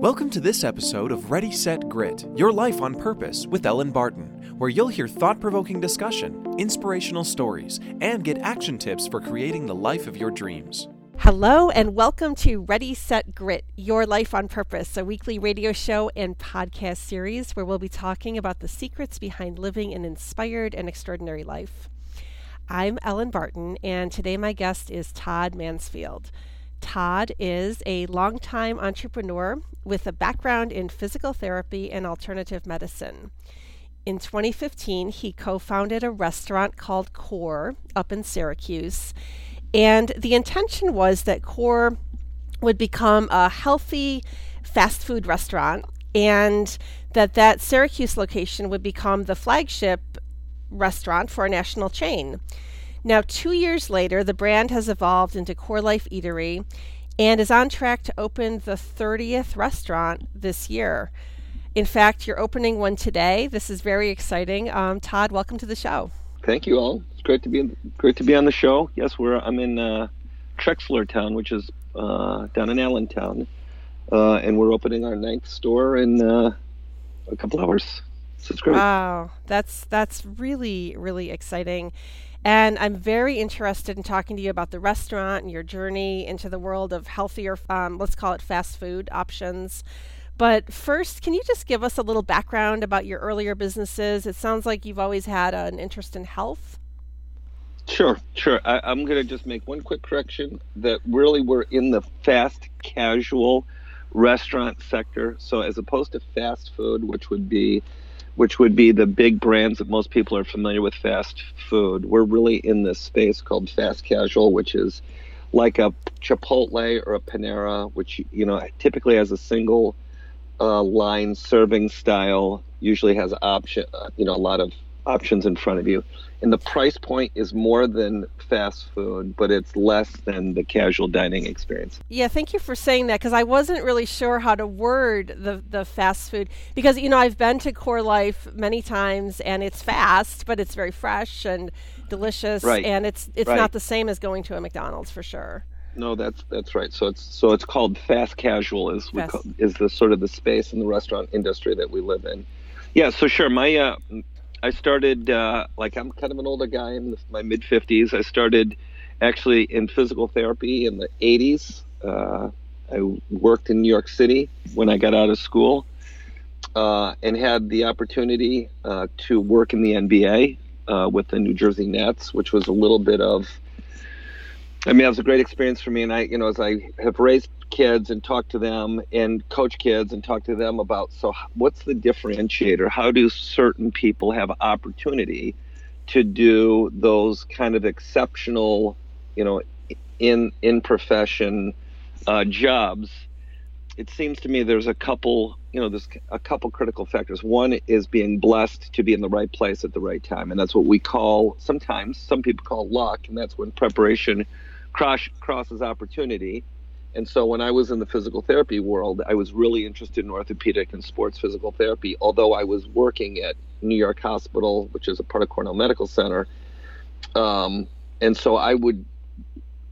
Welcome to this episode of Ready, Set, Grit Your Life on Purpose with Elin Barton, where you'll hear thought provoking discussion, inspirational stories, and get action tips for creating the life of your dreams. Hello, and welcome to Ready, Set, Grit Your Life on Purpose, a weekly radio show and podcast series where we'll be talking about the secrets behind living an inspired and extraordinary life. I'm Elin Barton, and today my guest is Todd Mansfield. Todd is a longtime entrepreneur with a background in physical therapy and alternative medicine. In 2015, he co founded a restaurant called Core up in Syracuse. And the intention was that Core would become a healthy fast food restaurant and that that Syracuse location would become the flagship restaurant for a national chain. Now, two years later, the brand has evolved into Core Life Eatery and is on track to open the 30th restaurant this year. In fact, you're opening one today. This is very exciting. Um, Todd, welcome to the show. Thank you all. It's great to be great to be on the show. Yes, we're I'm in uh, Trexlertown, which is uh, down in Allentown, uh, and we're opening our ninth store in uh, a couple hours. So it's great. Wow, that's that's really really exciting. And I'm very interested in talking to you about the restaurant and your journey into the world of healthier, um, let's call it fast food options. But first, can you just give us a little background about your earlier businesses? It sounds like you've always had an interest in health. Sure, sure. I, am going to just make one quick correction that really we're in the fast casual restaurant sector. So, as opposed to fast food, which would be which would be the big brands that most people are familiar with fast food. We're really in this space called fast casual, which is like a Chipotle or a Panera, which you know typically has a single uh, line serving style. Usually has option, uh, you know, a lot of options in front of you and the price point is more than fast food, but it's less than the casual dining experience. Yeah, thank you for saying that because I wasn't really sure how to word the the fast food because you know I've been to Core Life many times and it's fast, but it's very fresh and delicious, right. and it's it's right. not the same as going to a McDonald's for sure. No, that's that's right. So it's so it's called fast casual is we call, is the sort of the space in the restaurant industry that we live in. Yeah, so sure. My uh, I started uh, like I'm kind of an older guy in my mid 50s. I started actually in physical therapy in the 80s. Uh, I worked in New York City when I got out of school, uh, and had the opportunity uh, to work in the NBA uh, with the New Jersey Nets, which was a little bit of I mean, it was a great experience for me. And I, you know, as I have raised kids and talk to them and coach kids and talk to them about so what's the differentiator? How do certain people have opportunity to do those kind of exceptional, you know, in in profession uh, jobs? It seems to me there's a couple, you know, there's a couple critical factors. One is being blessed to be in the right place at the right time, and that's what we call sometimes some people call luck, and that's when preparation cross crosses opportunity. And so when I was in the physical therapy world, I was really interested in orthopedic and sports physical therapy, although I was working at New York Hospital, which is a part of Cornell Medical Center. Um, and so I would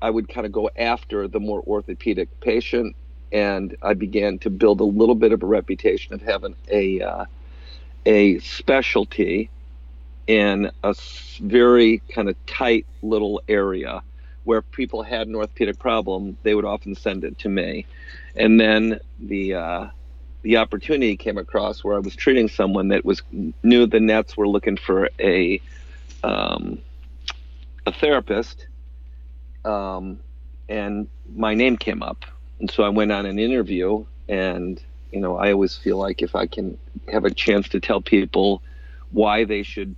I would kind of go after the more orthopedic patient, and I began to build a little bit of a reputation of having a uh, a specialty in a very kind of tight little area where people had an orthopedic problem, they would often send it to me. And then the uh, the opportunity came across where I was treating someone that was knew the Nets were looking for a um, a therapist, um, and my name came up, and so I went on an interview. And you know, I always feel like if I can have a chance to tell people why they should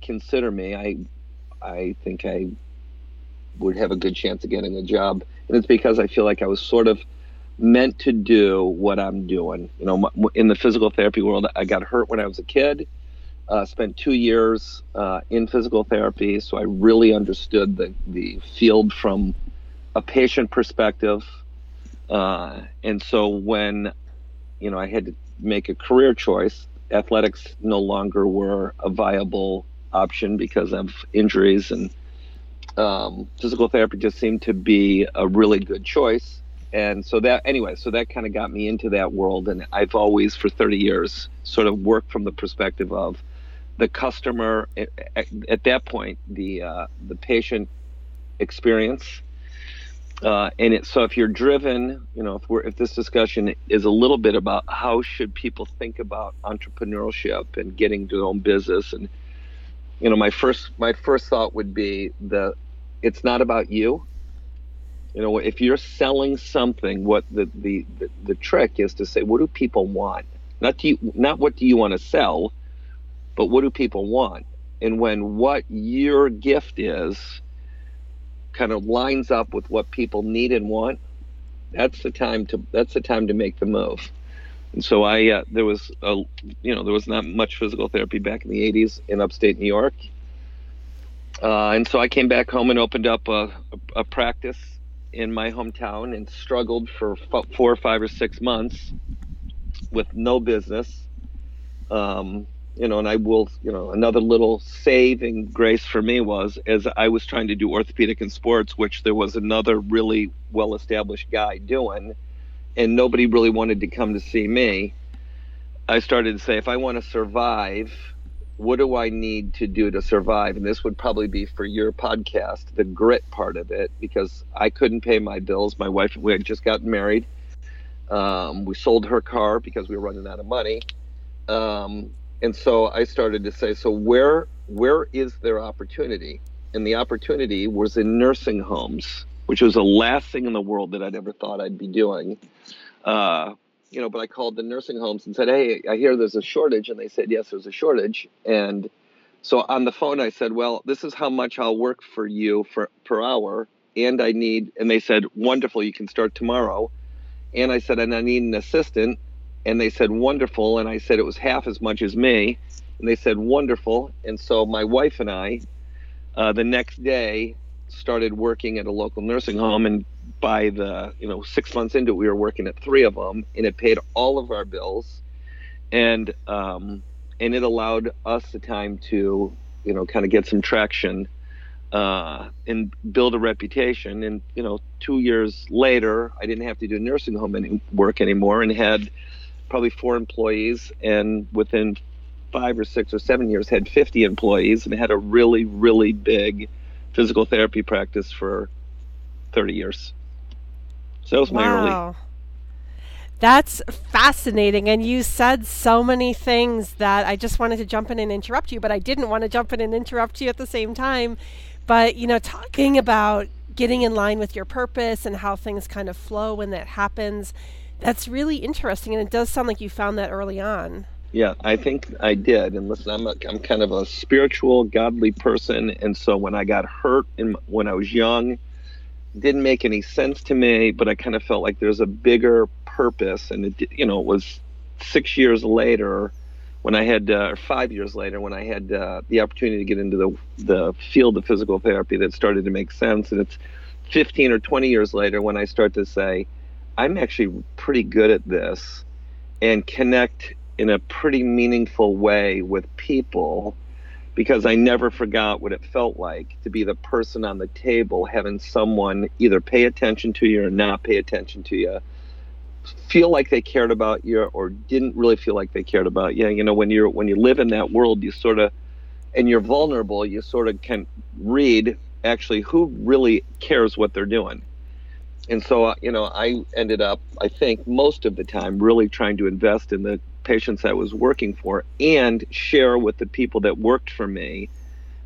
consider me, I I think I would have a good chance of getting a job. And it's because I feel like I was sort of meant to do what I'm doing. You know, in the physical therapy world, I got hurt when I was a kid. Uh, spent two years uh, in physical therapy, so I really understood the the field from a patient perspective. Uh, and so when you know I had to make a career choice, athletics no longer were a viable option because of injuries and um, physical therapy just seemed to be a really good choice. and so that anyway, so that kind of got me into that world, and I've always for 30 years sort of worked from the perspective of the customer at, at that point, the uh, the patient experience. Uh, and it, so if you're driven, you know, if we're if this discussion is a little bit about how should people think about entrepreneurship and getting their own business, and you know, my first my first thought would be the it's not about you. You know, if you're selling something, what the the the, the trick is to say, what do people want? Not do you, not what do you want to sell, but what do people want? And when what your gift is kind of lines up with what people need and want, that's the time to that's the time to make the move. And so I uh, there was a you know there was not much physical therapy back in the 80s in upstate New York. Uh, and so I came back home and opened up a, a, practice in my hometown and struggled for f- four or five or six months with no business. Um, you know, and I will, you know, another little saving grace for me was as I was trying to do orthopedic and sports, which there was another really well established guy doing, and nobody really wanted to come to see me. I started to say, if I want to survive, what do I need to do to survive? And this would probably be for your podcast, the grit part of it, because I couldn't pay my bills. My wife, we had just gotten married. Um, we sold her car because we were running out of money. Um, and so I started to say, so where where is there opportunity? And the opportunity was in nursing homes, which was the last thing in the world that I'd ever thought I'd be doing. Uh, you know, but I called the nursing homes and said, "Hey, I hear there's a shortage," and they said, "Yes, there's a shortage." And so on the phone, I said, "Well, this is how much I'll work for you for per hour, and I need." And they said, "Wonderful, you can start tomorrow." And I said, "And I need an assistant." And they said, wonderful. And I said, it was half as much as me. And they said, wonderful. And so my wife and I, uh, the next day, started working at a local nursing home. And by the, you know, six months into it, we were working at three of them. And it paid all of our bills. And, um, and it allowed us the time to, you know, kind of get some traction uh, and build a reputation. And you know, two years later, I didn't have to do nursing home any work anymore, and had probably four employees, and within five or six or seven years had 50 employees and had a really really big physical therapy practice for 30 years. So that was my wow. early. That's fascinating. And you said so many things that I just wanted to jump in and interrupt you, but I didn't want to jump in and interrupt you at the same time. But, you know, talking about getting in line with your purpose and how things kind of flow when that happens that's really interesting, and it does sound like you found that early on. Yeah, I think I did. And listen, I'm a, I'm kind of a spiritual, godly person, and so when I got hurt in, when I was young, didn't make any sense to me. But I kind of felt like there's a bigger purpose, and it you know it was six years later when I had, uh, or five years later, when I had uh, the opportunity to get into the the field of physical therapy, that started to make sense. And it's 15 or 20 years later when I start to say, I'm actually pretty good at this and connect in a pretty meaningful way with people because I never forgot what it felt like to be the person on the table, having someone either pay attention to you or not pay attention to you, feel like they cared about you or didn't really feel like they cared about you. You know, when you're when you live in that world, you sort of and you're vulnerable, you sort of can read actually who really cares what they're doing and so you know i ended up i think most of the time really trying to invest in the patients i was working for and share with the people that worked for me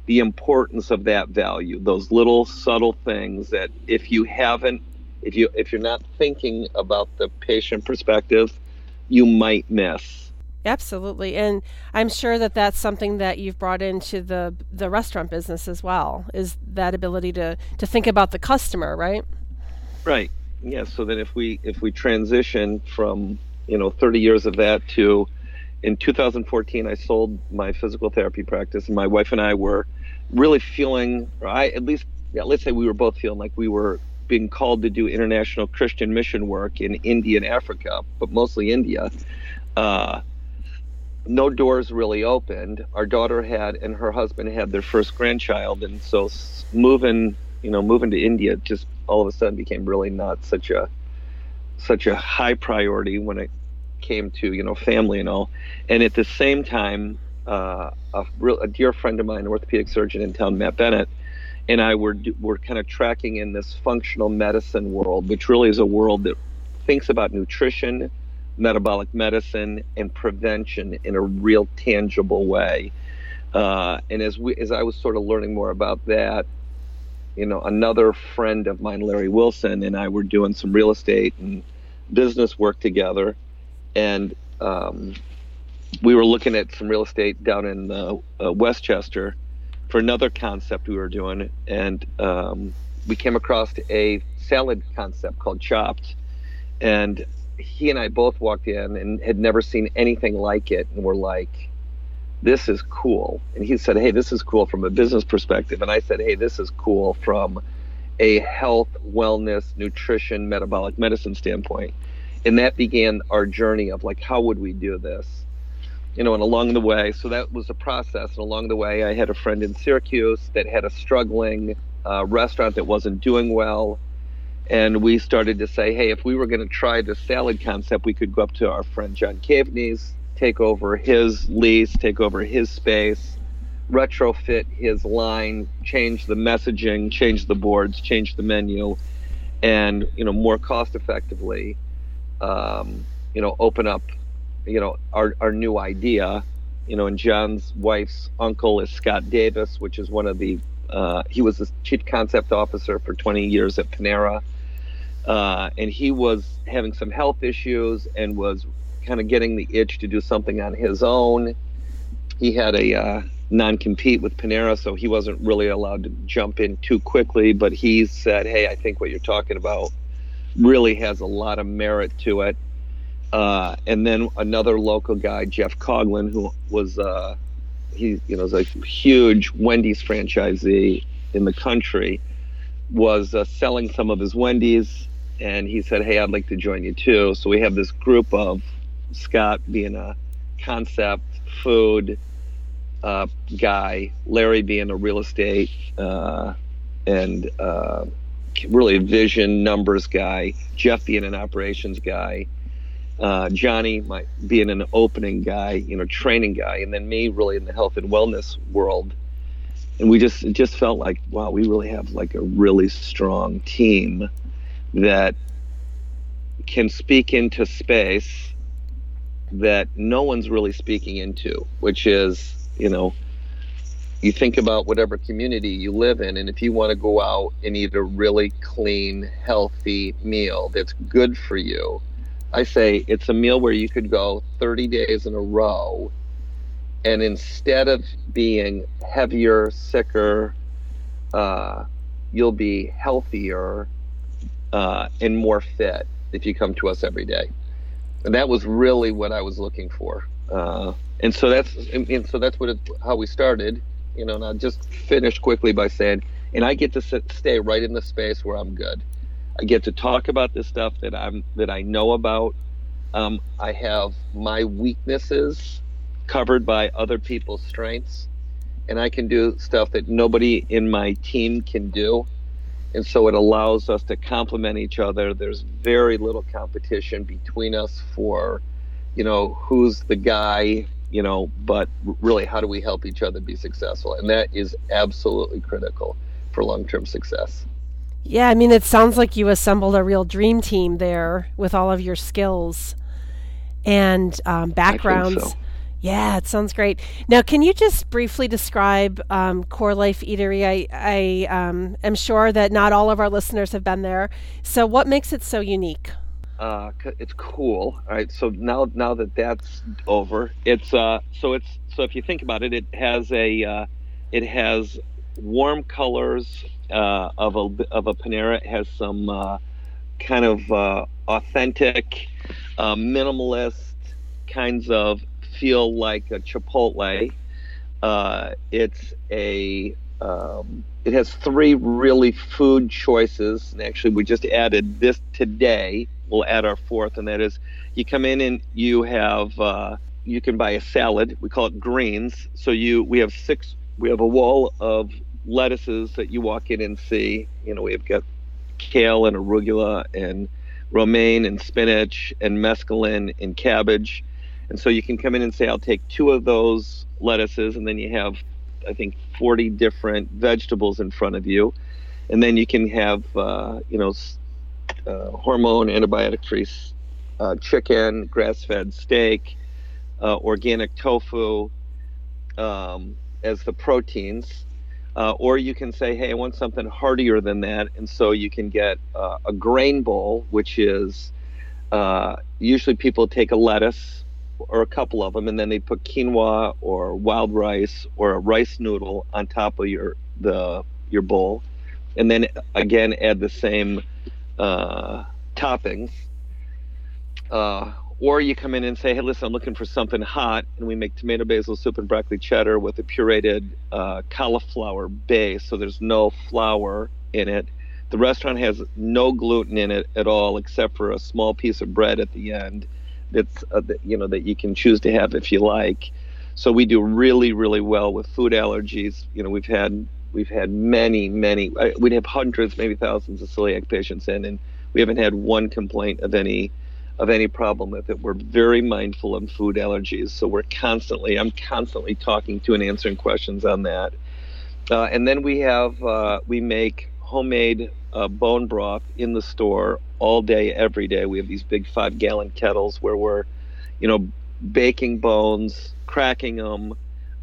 the importance of that value those little subtle things that if you haven't if you if you're not thinking about the patient perspective you might miss absolutely and i'm sure that that's something that you've brought into the the restaurant business as well is that ability to to think about the customer right Right. Yeah. So then if we if we transition from you know 30 years of that to in 2014 I sold my physical therapy practice and my wife and I were really feeling I at least yeah let's say we were both feeling like we were being called to do international Christian mission work in India and Africa, but mostly India. Uh, no doors really opened. Our daughter had and her husband had their first grandchild, and so moving, you know, moving to India just all of a sudden became really not such a such a high priority when it came to you know family and all. And at the same time, uh, a, real, a dear friend of mine, an orthopedic surgeon in town, Matt Bennett, and I were were kind of tracking in this functional medicine world, which really is a world that thinks about nutrition, metabolic medicine, and prevention in a real tangible way. Uh, and as we as I was sort of learning more about that, you know, another friend of mine, Larry Wilson, and I were doing some real estate and business work together, and um, we were looking at some real estate down in uh, uh, Westchester for another concept we were doing, and um, we came across a salad concept called Chopt, and he and I both walked in and had never seen anything like it, and we're like, "This is cool." And he said, "Hey, this is cool from a business perspective," and I said, "Hey, this is cool from a health, wellness, nutrition, metabolic medicine standpoint." And that began our journey of like, how would we do this? you know, and along the way, so that was a process. And along the way, I had a friend in Syracuse that had a struggling uh, restaurant that wasn't doing well. And we started to say, hey, if we were going to try the salad concept, we could go up to our friend John Caveney's, take over his lease, take over his space, retrofit his line, change the messaging, change the boards, change the menu, and you know more cost effectively, um, you know, open up you know our our new idea. You know and john's wife's uncle is scott davis which is one of the uh, he was the chief concept officer for 20 years at panera. Uh, and he was having some health issues and was kind of getting the itch to do something on his own. He had a uh, non-compete with panera so he wasn't really allowed to jump in too quickly but he said hey i think what you're talking about really has a lot of merit to it uh, and then another local guy, Jeff Coglin, who was uh, he you know is a huge Wendy's franchisee in the country, was uh, selling some of his Wendy's, and he said, "Hey, I'd like to join you too." So we have this group of Scott being a concept food uh, guy, Larry being a real estate uh, and really vision numbers guy, Jeff being an operations guy uh, Johnny my, being an opening guy, you know, training guy, and then me really in the health and wellness world. And we just it just felt like wow, we really have like a really strong team that can speak into space that no one's really speaking into, which is you know you think about whatever community you live in, and if you want to go out and eat a really clean, healthy meal that's good for you, I say it's a meal where you could go 30 days in a row, and instead of being heavier, sicker, uh, you'll be healthier uh, and more fit if you come to us every day. And that was really what I was looking for. Uh, and so that's and, so that's what it, how we started. You know, and I just finished quickly by saying, and I get to sit, stay right in the space where I'm good. I get to talk about the stuff that I'm that I know about. Um, I have my weaknesses covered by other people's strengths, and I can do stuff that nobody in my team can do. And so it allows us to complement each other. There's very little competition between us for, you know, who's the guy, you know, but really how do we help each other be successful? And that is absolutely critical for long term success. Yeah, I mean, it sounds like you assembled a real dream team there with all of your skills and um, backgrounds. So. Yeah, it sounds great. Now, can you just briefly describe um, Core Life Eatery? I, I um, am sure that not all of our listeners have been there. So, what makes it so unique? Uh, it's cool. All right. So now, now that that's over, it's uh, so it's so if you think about it, it has a uh, it has warm colors uh, of a of a Panera. It has some uh, kind of uh, authentic, uh, minimalist kinds of feel like a Chipotle. Uh, it's a um, it has three really food choices, and actually we just added this today. We'll add our fourth, and that is you come in and you have uh, you can buy a salad. We call it greens. So you we have six. We have a wall of lettuces that you walk in and see. You know, we've got kale and arugula and romaine and spinach and mesclun and cabbage. And so you can come in and say, I'll take two of those lettuces, and then you have, I think, 40 different vegetables in front of you. And then you can have, uh, you know, uh, hormone antibiotic free uh, chicken, grass fed steak, uh, organic tofu um, as the proteins. Uh, or you can say, hey, I want something heartier than that. And so you can get uh, a grain bowl, which is usually people take a lettuce or a couple of them, and then they put quinoa or wild rice or a rice noodle on top of your the your bowl, and then again add the same uh, toppings. Uh, or you come in and say, hey, listen, I'm looking for something hot, and we make tomato basil soup and broccoli cheddar with a pureed uh, cauliflower base, so there's no flour in it. The restaurant has no gluten in it at all, except for a small piece of bread at the end. That's uh, that, you know that you can choose to have if you like. So we do really, really well with food allergies. You know, we've had we've had many, many. We'd have hundreds, maybe thousands of celiac patients in, and we haven't had one complaint of any of any problem with it. We're very mindful of food allergies, so we're constantly. I'm constantly talking to and answering questions on that. Uh, and then we have uh, we make homemade uh, bone broth in the store all day, every day. We have these big five gallon kettles where we're, you know, baking bones, cracking them,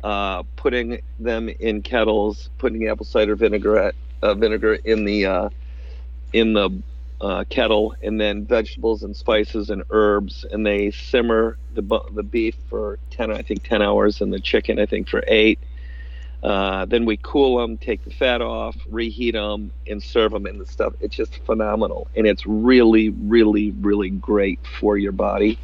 uh, putting them in kettles, putting apple cider vinegar uh, vinegar in the uh, in the uh, kettle, and then vegetables and spices and herbs, and they simmer the the beef for ten, I think, ten hours, and the chicken, I think, for eight. Uh, then we cool them, take the fat off, reheat them, and serve them in the stuff. It's just phenomenal, and it's really, really, really great for your body.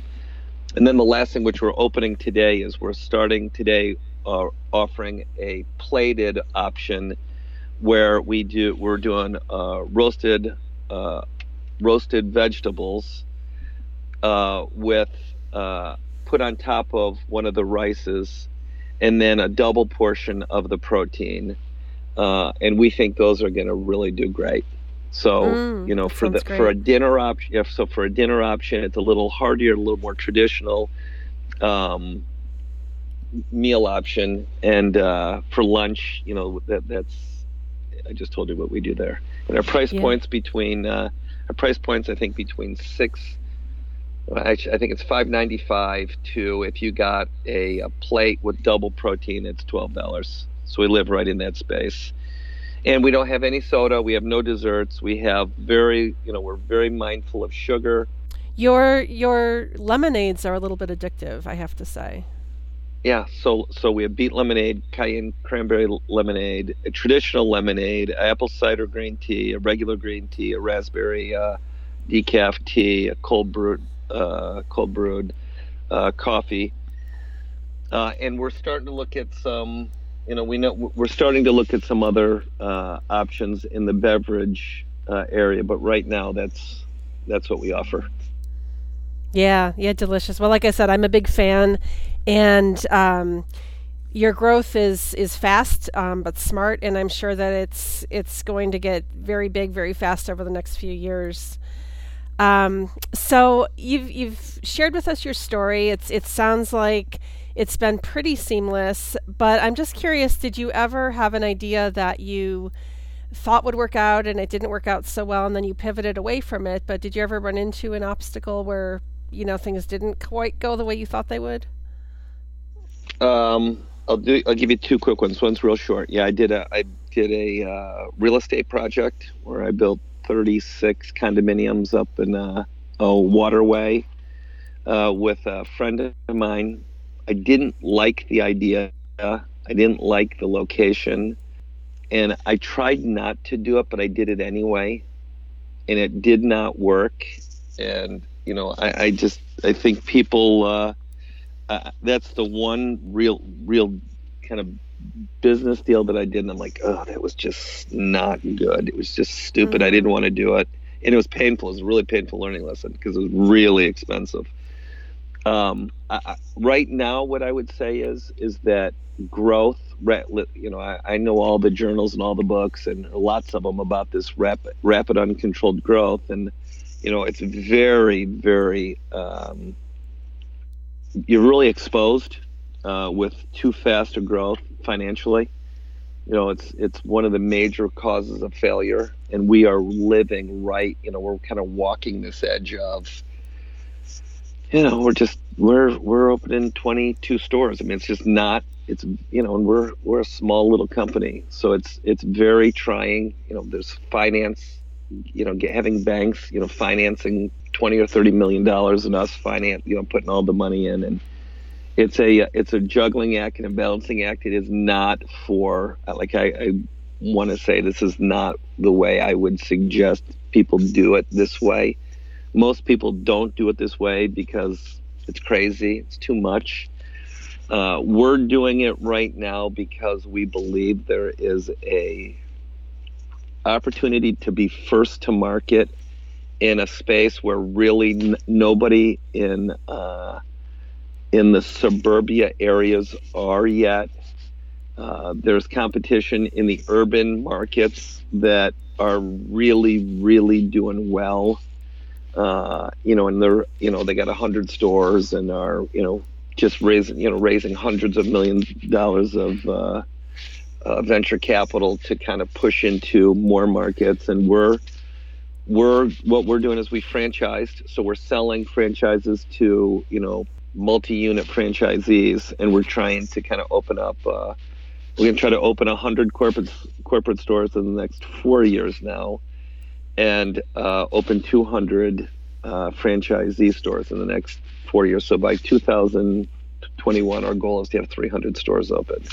And then the last thing which we're opening today is we're starting today uh, offering a plated option where we do we're doing uh, roasted uh, roasted vegetables uh, with uh, put on top of one of the rices and then a double portion of the protein. Uh, and we think those are going to really do great. So mm, you know for the great. for a dinner option yeah, so for a dinner option it's a little hardier a little more traditional. Um, meal option, and uh, for lunch, you know, that that's I just told you what we do there. And our price yeah. points between uh, our price points, I think between six. Actually, I think it's five ninety five to if you got a, a plate with double protein, it's twelve dollars. So we live right in that space, and we don't have any soda. We have no desserts. We have very, you know, we're very mindful of sugar. Your your lemonades are a little bit addictive, I have to say. Yeah, so so we have beet lemonade, cayenne cranberry lemonade, a traditional lemonade, apple cider green tea, a regular green tea, a raspberry uh, decaf tea, a cold brewed uh, cold brewed uh, coffee, uh, and we're starting to look at some. You know, we know we're starting to look at some other uh, options in the beverage uh, area, but right now that's that's what we offer. Yeah, yeah, delicious. Well, like I said, I'm a big fan, and um, your growth is is fast um, but smart, and I'm sure that it's it's going to get very big very fast over the next few years. Um, so you've you've shared with us your story. It's it sounds like it's been pretty seamless, but I'm just curious. Did you ever have an idea that you thought would work out and it didn't work out so well, and then you pivoted away from it? But did you ever run into an obstacle where you know things didn't quite go the way you thought they would? Um, I'll do. I'll give you two quick ones. One's real short. Yeah, I did a. I did a uh, real estate project where I built 36 condominiums up in a, a waterway uh, with a friend of mine. I didn't like the idea. I didn't like the location, and I tried not to do it, but I did it anyway, and it did not work. And you know, I, I just I think people uh, uh, that's the one real real kind of business deal that I did, and I'm like, oh, that was just not good. It was just stupid. Mm-hmm. I didn't mm-hmm. want to do it, and it was painful. It was a really painful learning lesson because it was really expensive. Um, I, right now, what I would say is is that growth. You know, I, I know all the journals and all the books and lots of them about this rapid, rapid uncontrolled growth, and you know, it's very, very, um, you're really exposed uh, with too fast a growth financially. You know, it's it's one of the major causes of failure, and we are living right. You know, we're kind of walking this edge of. You know, we're just we're we're opening 22 stores. I mean, it's just not. It's you know, and we're we're a small little company, so it's it's very trying. You know, there's finance you know, get, having banks, you know, financing twenty or thirty million dollars and us finance, you know, putting all the money in, and it's a it's a juggling act and a balancing act. It is not for like I, I want to say this is not the way I would suggest people do it this way. Most people don't do it this way because it's crazy, it's too much. Uh, we're doing it right now because we believe there is a opportunity to be first to market in a space where really n- nobody in uh, in the suburbia areas are yet. Uh, there's competition in the urban markets that are really, really doing well. Uh, you know, and they're you know they got a hundred stores and are you know just raising you know raising hundreds of millions of dollars of uh, venture capital to kind of push into more markets. And we're we're what we're doing is we franchised. So we're selling franchises to you know multi-unit franchisees. And we're trying to kind of open up uh, we're going to try to open 100 corporate corporate stores in the next four years now. And uh, open 200 uh, franchisee stores in the next four years. So by 2021 our goal is to have 300 stores open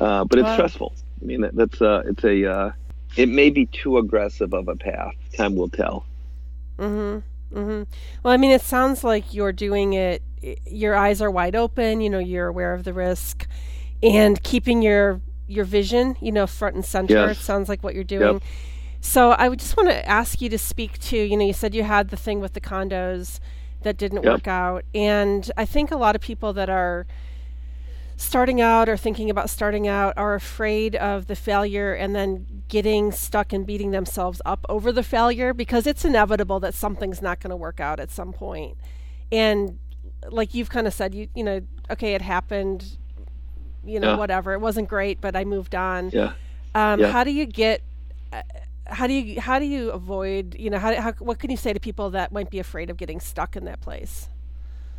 uh, but it's wow. stressful. I mean, that, that's uh, it's a uh, it may be too aggressive of a path. Time will tell. Mm-hmm. Mm-hmm. Well, I mean, it sounds like you're doing it. Your eyes are wide open. You know, you're aware of the risk, and keeping your your vision, you know, front and center. Yes. It sounds like what you're doing. Yep. So I would just want to ask you to speak to. You know, you said you had the thing with the condos that didn't yep. work out, and I think a lot of people that are starting out or thinking about starting out are afraid of the failure and then getting stuck and beating themselves up over the failure because it's inevitable that something's not going to work out at some point. And like you've kind of said, you you know, okay, it happened, you know, yeah. whatever. It wasn't great, but I moved on. Yeah. Um, yeah. How do you get? Uh, how do you how do you avoid? You know, how, how what can you say to people that might be afraid of getting stuck in that place?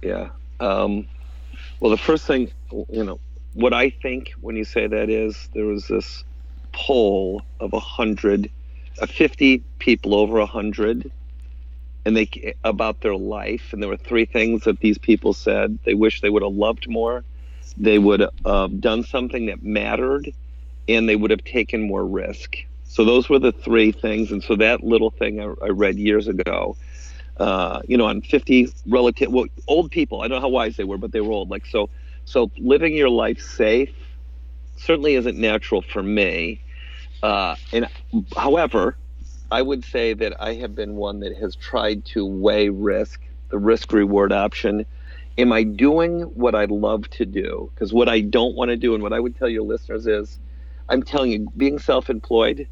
Yeah. Um, well, the first thing, you know, what I think when you say that is there was this poll of a hundred, uh, 50 people over a hundred, and they about their life, and there were three things that these people said they wish they would have loved more, they would have uh, done something that mattered, and they would have taken more risk. So those were the three things, and so that little thing I, I read years ago uh, you know, on 50 relative, well, old people. I don't know how wise they were, but they were old. Like so, so living your life safe certainly isn't natural for me. Uh, and however, I would say that I have been one that has tried to weigh risk, the risk reward option. Am I doing what I love to do? Because what I don't want to do, and what I would tell your listeners is, I'm telling you, being self-employed,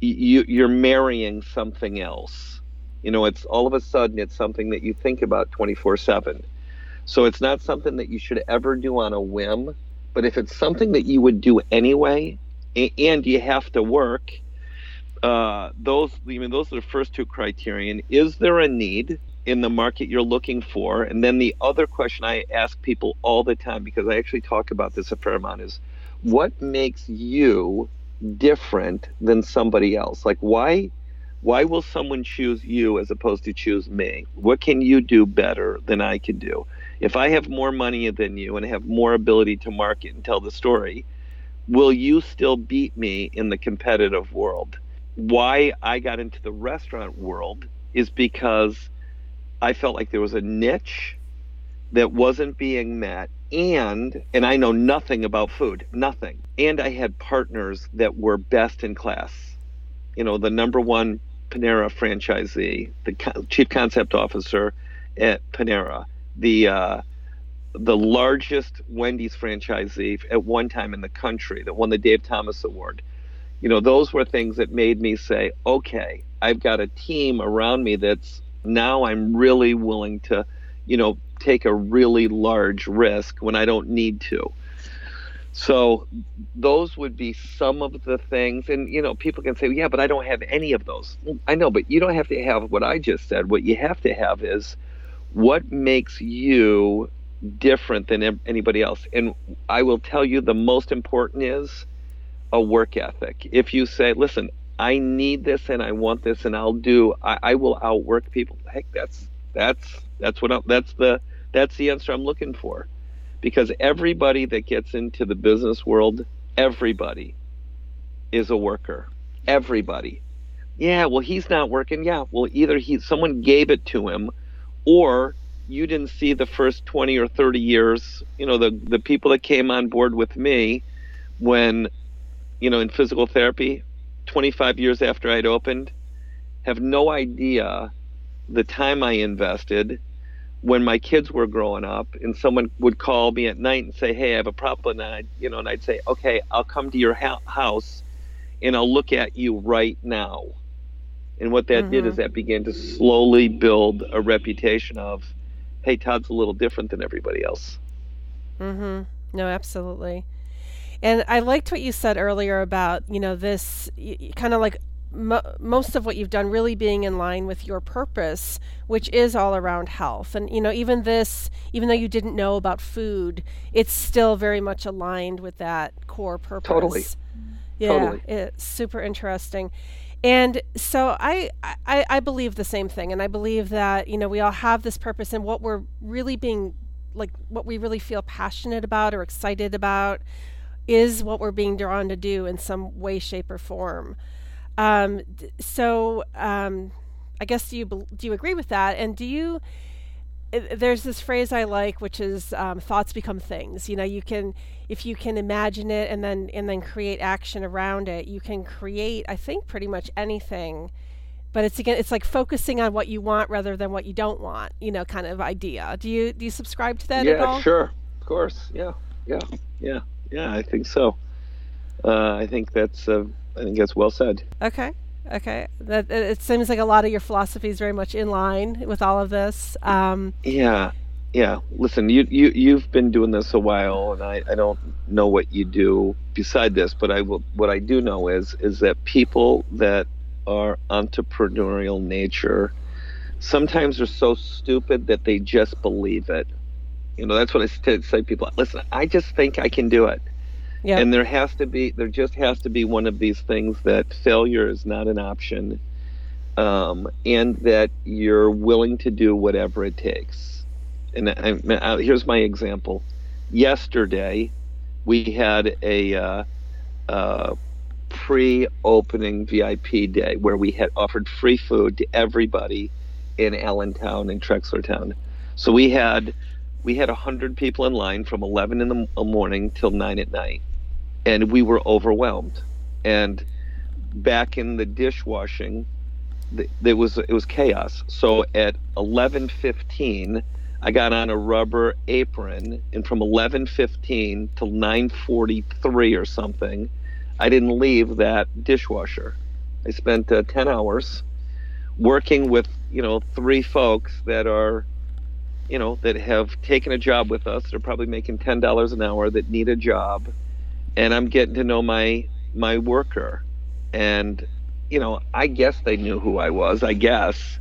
you, you're marrying something else you know, it's all of a sudden it's something that you think about 24 7. So it's not something that you should ever do on a whim. But if it's something that you would do anyway, and you have to work, uh, those I mean those are the first two criterion. Is there a need in the market you're looking for? And then the other question I ask people all the time because I actually talk about this a fair amount is what makes you different than somebody else? Like why why will someone choose you as opposed to choose me? What can you do better than I can do? If I have more money than you and have more ability to market and tell the story, will you still beat me in the competitive world? Why I got into the restaurant world is because I felt like there was a niche that wasn't being met and and I know nothing about food, nothing. And I had partners that were best in class you know, the number one Panera franchisee, the chief concept officer at Panera, the uh, the largest Wendy's franchisee at one time in the country that won the Dave Thomas Award. you know, those were things that made me say, okay, I've got a team around me that's now I'm really willing to, you know, take a really large risk when I don't need to. So those would be some of the things. And, you know, people can say, yeah, but I don't have any of those. Mm, I know, but you don't have to have what I just said. What you have to have is what makes you different than anybody else. And I will tell you the most important is a work ethic. If you say, listen, I need this and I want this and I'll do, I, I will outwork people. Heck, that's, that's, that's what, I, that's the, that's the answer I'm looking for. Because everybody that gets into the business world, everybody is a worker. Everybody. Yeah, well, he's not working. Yeah, well, either he, someone gave it to him or you didn't see the first 20 or 30 years you know the the people that came on board with me when you know in physical therapy 25 years after I'd opened have no idea the time I invested when my kids were growing up and someone would call me at night and say hey I have a problem and I you know and I'd say okay I'll come to your ha- house and I'll look at you right now and what that mm-hmm. did is mm-hmm. that began to slowly build a reputation of hey, Todd's a little different than everybody else. Mm-hmm. No, absolutely. And I liked what you said earlier about, you know, this kind of like mo- most of what you've done really being in line with your purpose, which is all around health. And, you know, even this, even though you didn't know about food, it's still very much aligned with that core purpose. Totally. Yeah, totally. it's super interesting. And so I, I, I believe the same thing, and I believe that you know we all have this purpose, and what we're really being like, what we really feel passionate about or excited about, is what we're being drawn to do in some way, shape, or form. Um, so um, I guess do you do you agree with that? And do you there's this phrase I like, which is um, thoughts become things. You know, you can if you can imagine it and then and then create action around it, you can create. I think pretty much anything. But it's again, it's like focusing on what you want rather than what you don't want. You know, kind of idea. Do you do you subscribe to that yeah, at all? Yeah, sure, of course. Yeah, yeah, yeah, yeah. I think so. Uh, I think that's uh, I think that's well said. Okay. Okay, that it seems like a lot of your philosophy is very much in line with all of this. Um, yeah, yeah. Listen, you you you've been doing this a while, and I, I don't know what you do beside this, but I will. What I do know is is that people that are entrepreneurial nature sometimes are so stupid that they just believe it. You know, that's what I say to people. Listen, I just think I can do it. Yep. And there has to be, there just has to be one of these things that failure is not an option, um, and that you're willing to do whatever it takes. And I, I, here's my example. Yesterday, we had a uh, uh, pre-opening VIP day where we had offered free food to everybody in Allentown and Trexlertown. So we had we had 100 people in line from 11 in the morning till 9 at night and we were overwhelmed. And back in the dishwashing, there was it was chaos. So at 11:15, I got on a rubber apron, and from 11:15 till 9:43 or something, I didn't leave that dishwasher. I spent uh, 10 hours working with you know three folks that are you know that have taken a job with us. They're probably making ten dollars an hour that need a job and I'm getting to know my my worker, and you know, I guess they knew who I was. I guess,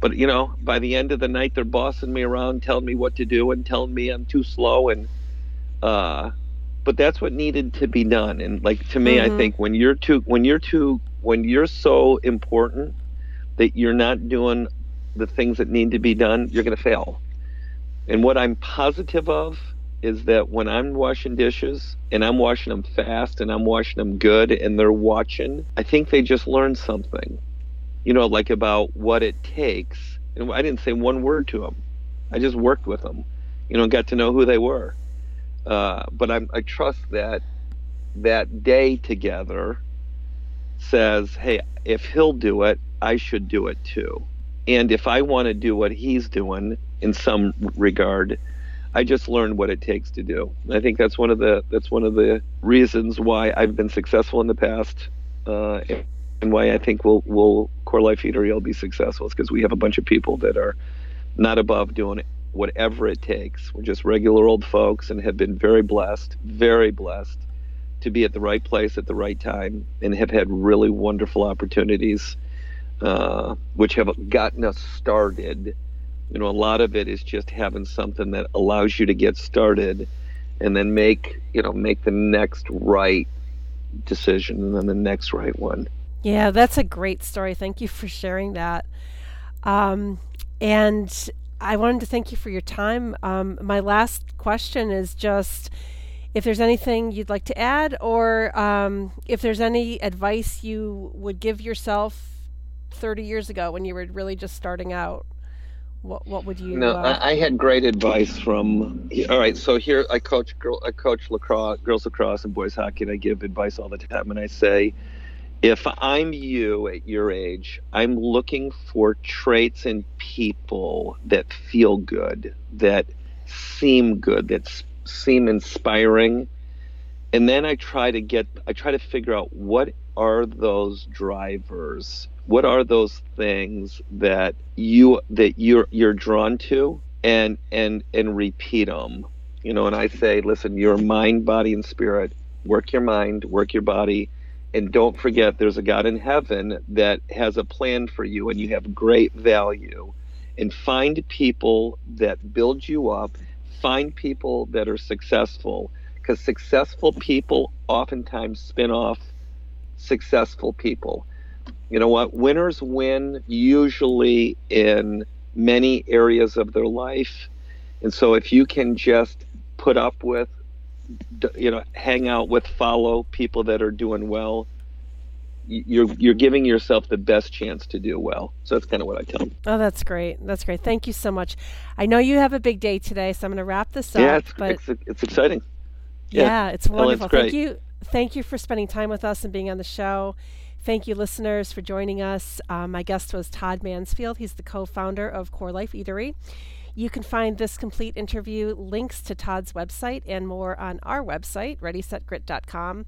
but you know, by the end of the night, they're bossing me around, telling me what to do, and telling me I'm too slow, and uh, but that's what needed to be done. And like to me, mm-hmm. I think when you're too when you're too when you're so important that you're not doing the things that need to be done, you're going to fail. And what I'm positive of is that when I'm washing dishes and I'm washing them fast and I'm washing them good and they're watching, I think they just learned something, you know, like about what it takes. And I didn't say one word to them. I just worked with them, you know, got to know who they were. Uh, but I'm, I trust that that day together says, hey, if he'll do it, I should do it too. And if I want to do what he's doing in some regard, I just learned what it takes to do. And I think that's one of the that's one of the reasons why I've been successful in the past uh, and why I think we'll, we'll Core Life Eatery will be successful is because we have a bunch of people that are not above doing whatever it takes. We're just regular old folks and have been very blessed, very blessed to be at the right place at the right time and have had really wonderful opportunities, uh, which have gotten us started. You know, a lot of it is just having something that allows you to get started and then make, you know, make the next right decision and then the next right one. Yeah, that's a great story. Thank you for sharing that. Um, and I wanted to thank you for your time. Um, my last question is just if there's anything you'd like to add, or um, if there's any advice you would give yourself 30 years ago when you were really just starting out. What, what would you? No, uh, I, I, had great advice from. All right, so here I coach girl, I coach lacrosse, girls lacrosse, and boys hockey, and I give advice all the time, and I say, if I'm you at your age, I'm looking for traits in people that feel good, that seem good, that seem inspiring. And then I try to get, I try to figure out what are those drivers? What are those things that you that you're you're drawn to, and and and repeat them. You know, and I say, listen, your mind, body, and spirit. Work your mind, work your body, and don't forget there's a God in heaven that has a plan for you and you have great value. And find people that build you up, find people that are successful because successful people oftentimes spin off successful people. You know what? Winners win usually in many areas of their life. And so if you can just put up with you know hang out with follow people that are doing well you're you're giving yourself the best chance to do well. So that's kind of what I tell them. Oh, that's great. That's great. Thank you so much. I know you have a big day today, so I'm going to wrap this up. Yeah, it's, it's, it's exciting. Yeah, yeah it's wonderful. Thank you. Thank you for spending time with us and being on the show. Thank you, listeners, for joining us. Um, my guest was Todd Mansfield. He's the co-founder of CoreLife Eatery. You can find this complete interview, links to Todd's website, and more on our website, ReadySetGrit.com.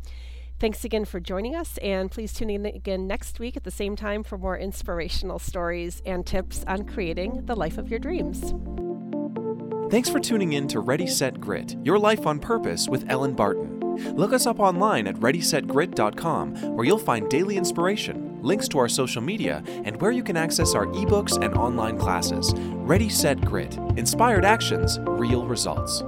Thanks again for joining us, and please tune in again next week at the same time for more inspirational stories and tips on creating the life of your dreams. Thanks for tuning in to Ready Set Grit, Your Life on Purpose with Elin Barton. Look us up online at ReadySetGrit.com, where you'll find daily inspiration, links to our social media, and where you can access our ebooks and online classes. Ready Set Grit Inspired Actions, Real Results.